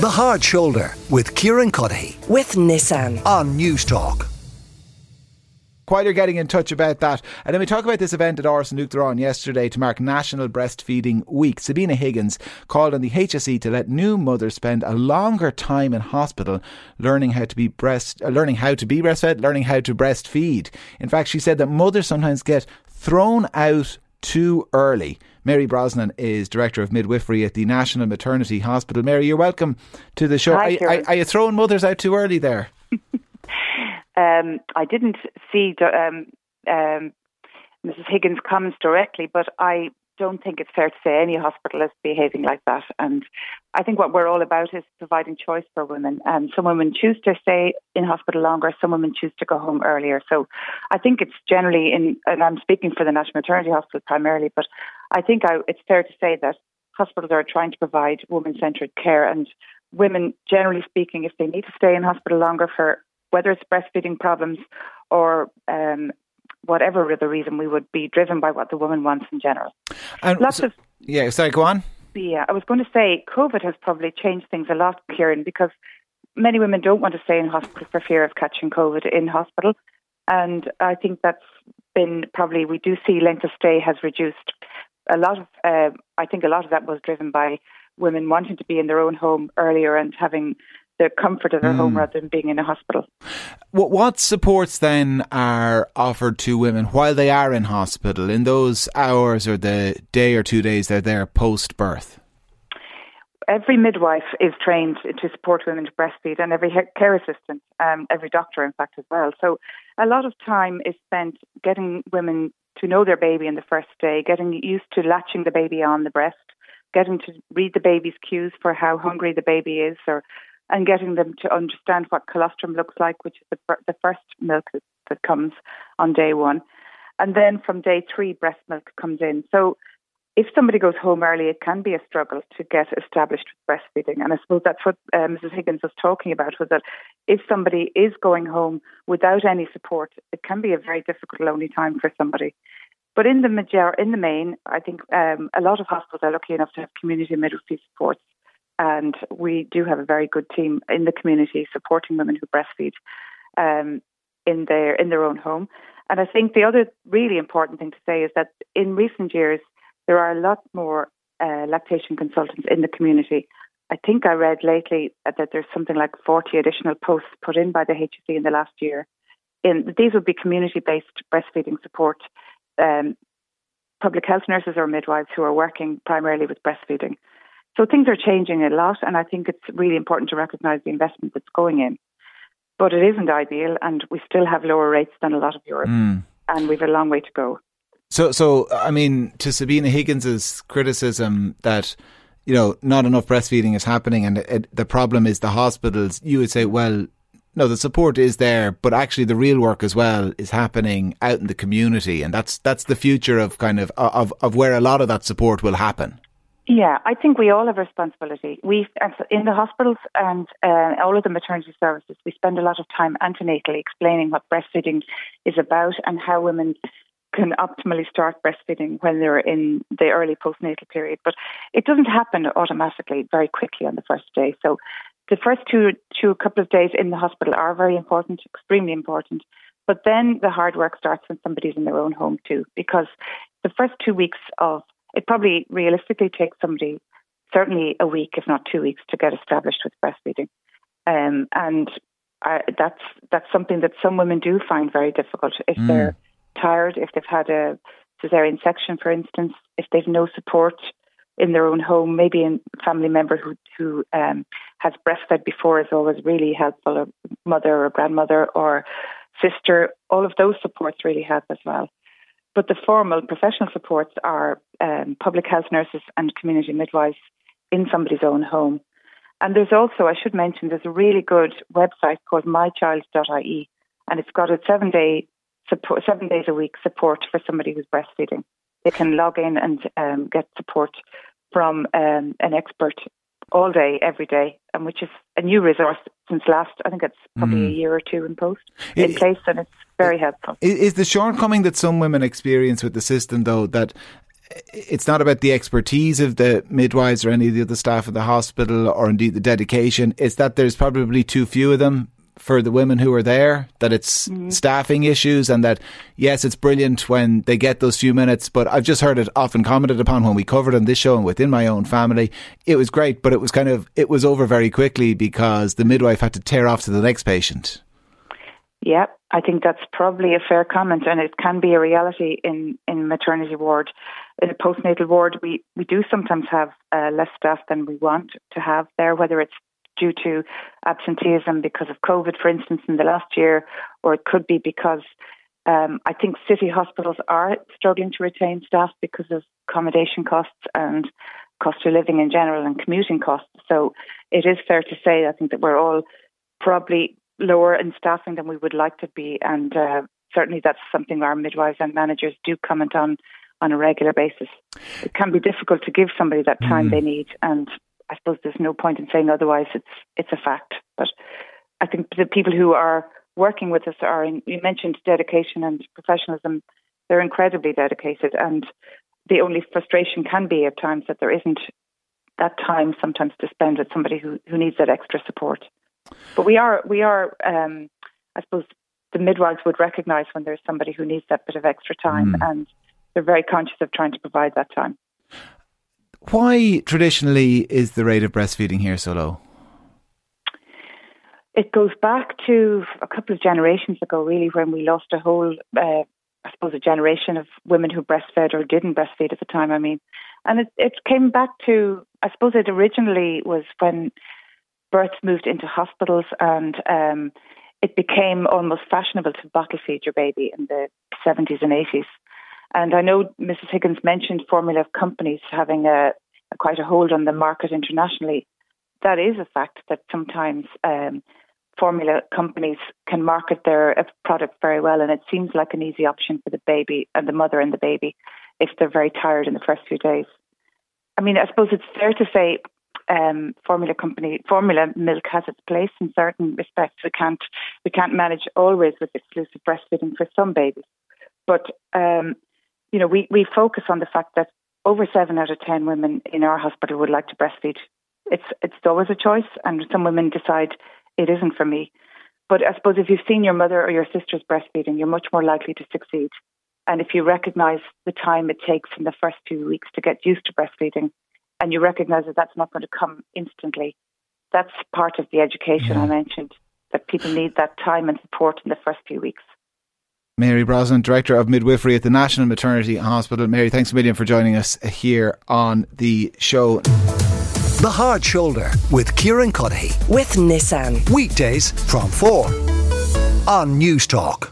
The Hard Shoulder with Kieran Cuddihy with Nissan. on Newstalk. while you're getting in touch about that, and then we talk about this event at Áras an Uachtaráin yesterday to mark National Breastfeeding Week. Sabina Higgins called on the HSE to let new mothers spend a longer time in hospital learning how to be breast, uh, learning how to be breastfed, learning how to breastfeed. In fact, she said that mothers sometimes get thrown out too early. Mary Brosnan is Director of Midwifery at the National Maternity Hospital. Mary, you're welcome to the show. Hi, are, are, you throwing mothers out too early there? Um, I didn't see um, um, Mrs. Higgins' comments directly, but I don't think it's fair to say any hospital is behaving like that. And I think what we're all about is providing choice for women. And some women choose to stay in hospital longer, some women choose to go home earlier. So I think it's generally in, and I'm speaking for the National Maternity Hospital primarily, but I think I, it's fair to say that hospitals are trying to provide women centred care and women, generally speaking, if they need to stay in hospital longer for whether it's breastfeeding problems or um, whatever the reason, we would be driven by what the woman wants in general. And Lots so- of yeah, sorry, go on. yeah, I was going to say COVID has probably changed things a lot, Kieran, because many women don't want to stay in hospital for fear of catching COVID in hospital. And I think that's been probably, we do see length of stay has reduced. A lot of, uh, I think a lot of that was driven by women wanting to be in their own home earlier and having the comfort of their home rather than being in a hospital. What, what supports then are offered to women while they are in hospital in those hours or the day or two days they're there post birth? every midwife is trained to support women to breastfeed, and every care assistant, um, every doctor, in fact, as well. So a lot of time is spent getting women to know their baby in the first day, getting used to latching the baby on the breast, getting to read the baby's cues for how hungry the baby is, or and getting them to understand what colostrum looks like, which is the, the first milk that, comes on day one. And then from day three, breast milk comes in. So if somebody goes home early, it can be a struggle to get established with breastfeeding. And I suppose that's what uh, Mrs. Higgins was talking about was that if somebody is going home without any support, it can be a very difficult, lonely time for somebody. But in the major, in the main, I think um, a lot of hospitals are lucky enough to have community midwifery supports, and we do have a very good team in the community supporting women who breastfeed um, in their in their own home. And I think the other really important thing to say is that in recent years there are a lot more uh, lactation consultants in the community. I think I read lately that there's something like 40 additional posts put in by the HSE in the last year. In, these would be community-based breastfeeding support, um, public health nurses or midwives who are working primarily with breastfeeding. So things are changing a lot, and I think it's really important to recognise the investment that's going in. But it isn't ideal, and we still have lower rates than a lot of Europe, mm. and we've a long way to go. So, so I mean, to Sabina Higgins's criticism that you know not enough breastfeeding is happening, and it, the problem is the hospitals. You would say, well, no, the support is there, but actually the real work as well is happening out in the community, and that's that's the future of kind of of of where a lot of that support will happen. Yeah, I think we all have responsibility. We in the hospitals and uh, all of the maternity services, we spend a lot of time antenatally explaining what breastfeeding is about and how women can optimally start breastfeeding when they're in the early postnatal period. But it doesn't happen automatically very quickly on the first day. So the first two two couple of days in the hospital are very important, extremely important. But then the hard work starts when somebody's in their own home too, because the first two weeks of it probably realistically takes somebody certainly a week, if not two weeks, to get established with breastfeeding. Um, and I, that's that's something that some women do find very difficult if they're tired, if they've had a cesarean section, for instance, if they've no support in their own home, maybe a family member who who um, has breastfed before is always really helpful, a mother or grandmother or sister. All of those supports really help as well. But the formal professional supports are um, public health nurses and community midwives in somebody's own home. And there's also, I should mention, there's a really good website called mychild.ie, and it's got a seven day support, seven days a week support for somebody who's breastfeeding. They can log in and um, get support from um, an expert all day, every day, and which is a new resource since last. I think it's probably a year or two in post in It- place, and it's very helpful. Is the shortcoming that some women experience with the system, though, that it's not about the expertise of the midwives or any of the other staff at the hospital or indeed the dedication. It's that there's probably too few of them for the women who are there, that it's mm-hmm. staffing issues and that, yes, it's brilliant when they get those few minutes, but I've just heard it often commented upon when we covered on this show and within my own family. It was great, but it was kind of, it was over very quickly because the midwife had to tear off to the next patient. Yeah, I think that's probably a fair comment, and it can be a reality in in maternity ward. In a postnatal ward, we we do sometimes have uh, less staff than we want to have there, whether it's due to absenteeism because of COVID, for instance, in the last year, or it could be because um, I think city hospitals are struggling to retain staff because of accommodation costs and cost of living in general and commuting costs. So it is fair to say, I think that we're all probably lower in staffing than we would like to be, and uh, certainly that's something our midwives and managers do comment on on a regular basis. It can be difficult to give somebody that time mm. they need, and I suppose there's no point in saying otherwise. It's it's a fact. But I think the people who are working with us are. In, you mentioned dedication and professionalism. They're incredibly dedicated, and the only frustration can be at times that there isn't that time sometimes to spend with somebody who, who needs that extra support. But we are we are um, I suppose the midwives would recognise when there's somebody who needs that bit of extra time, mm. and they're very conscious of trying to provide that time. Why traditionally is the rate of breastfeeding here so low? It goes back to a couple of generations ago, really, when we lost a whole, uh, I suppose, a generation of women who breastfed or didn't breastfeed at the time. I mean, and it, it came back to, I suppose, it originally was when births moved into hospitals and um, it became almost fashionable to bottle feed your baby in the 70s and 80s. And I know Mrs. Higgins mentioned formula companies having a, a quite a hold on the market internationally. That is a fact that sometimes um, formula companies can market their uh, product very well, and it seems like an easy option for the baby and the mother and the baby if they're very tired in the first few days. I mean, I suppose it's fair to say um, formula company formula milk has its place in certain respects. We can't we can't manage always with exclusive breastfeeding for some babies, but um, you know, we, we focus on the fact that over seven out of ten women in our hospital would like to breastfeed. It's it's always a choice, and some women decide it isn't for me. But I suppose if you've seen your mother or your sister's breastfeeding, you're much more likely to succeed. And if you recognise the time it takes in the first few weeks to get used to breastfeeding, and you recognise that that's not going to come instantly, that's part of the education yeah. I mentioned. That people need that time and support in the first few weeks. Mary Brosnan, Director of Midwifery at the National Maternity Hospital. Mary, thanks a million for joining us here on the show. The Hard Shoulder with Kieran Cuddihy. With Nissan. Weekdays from 4 on Newstalk.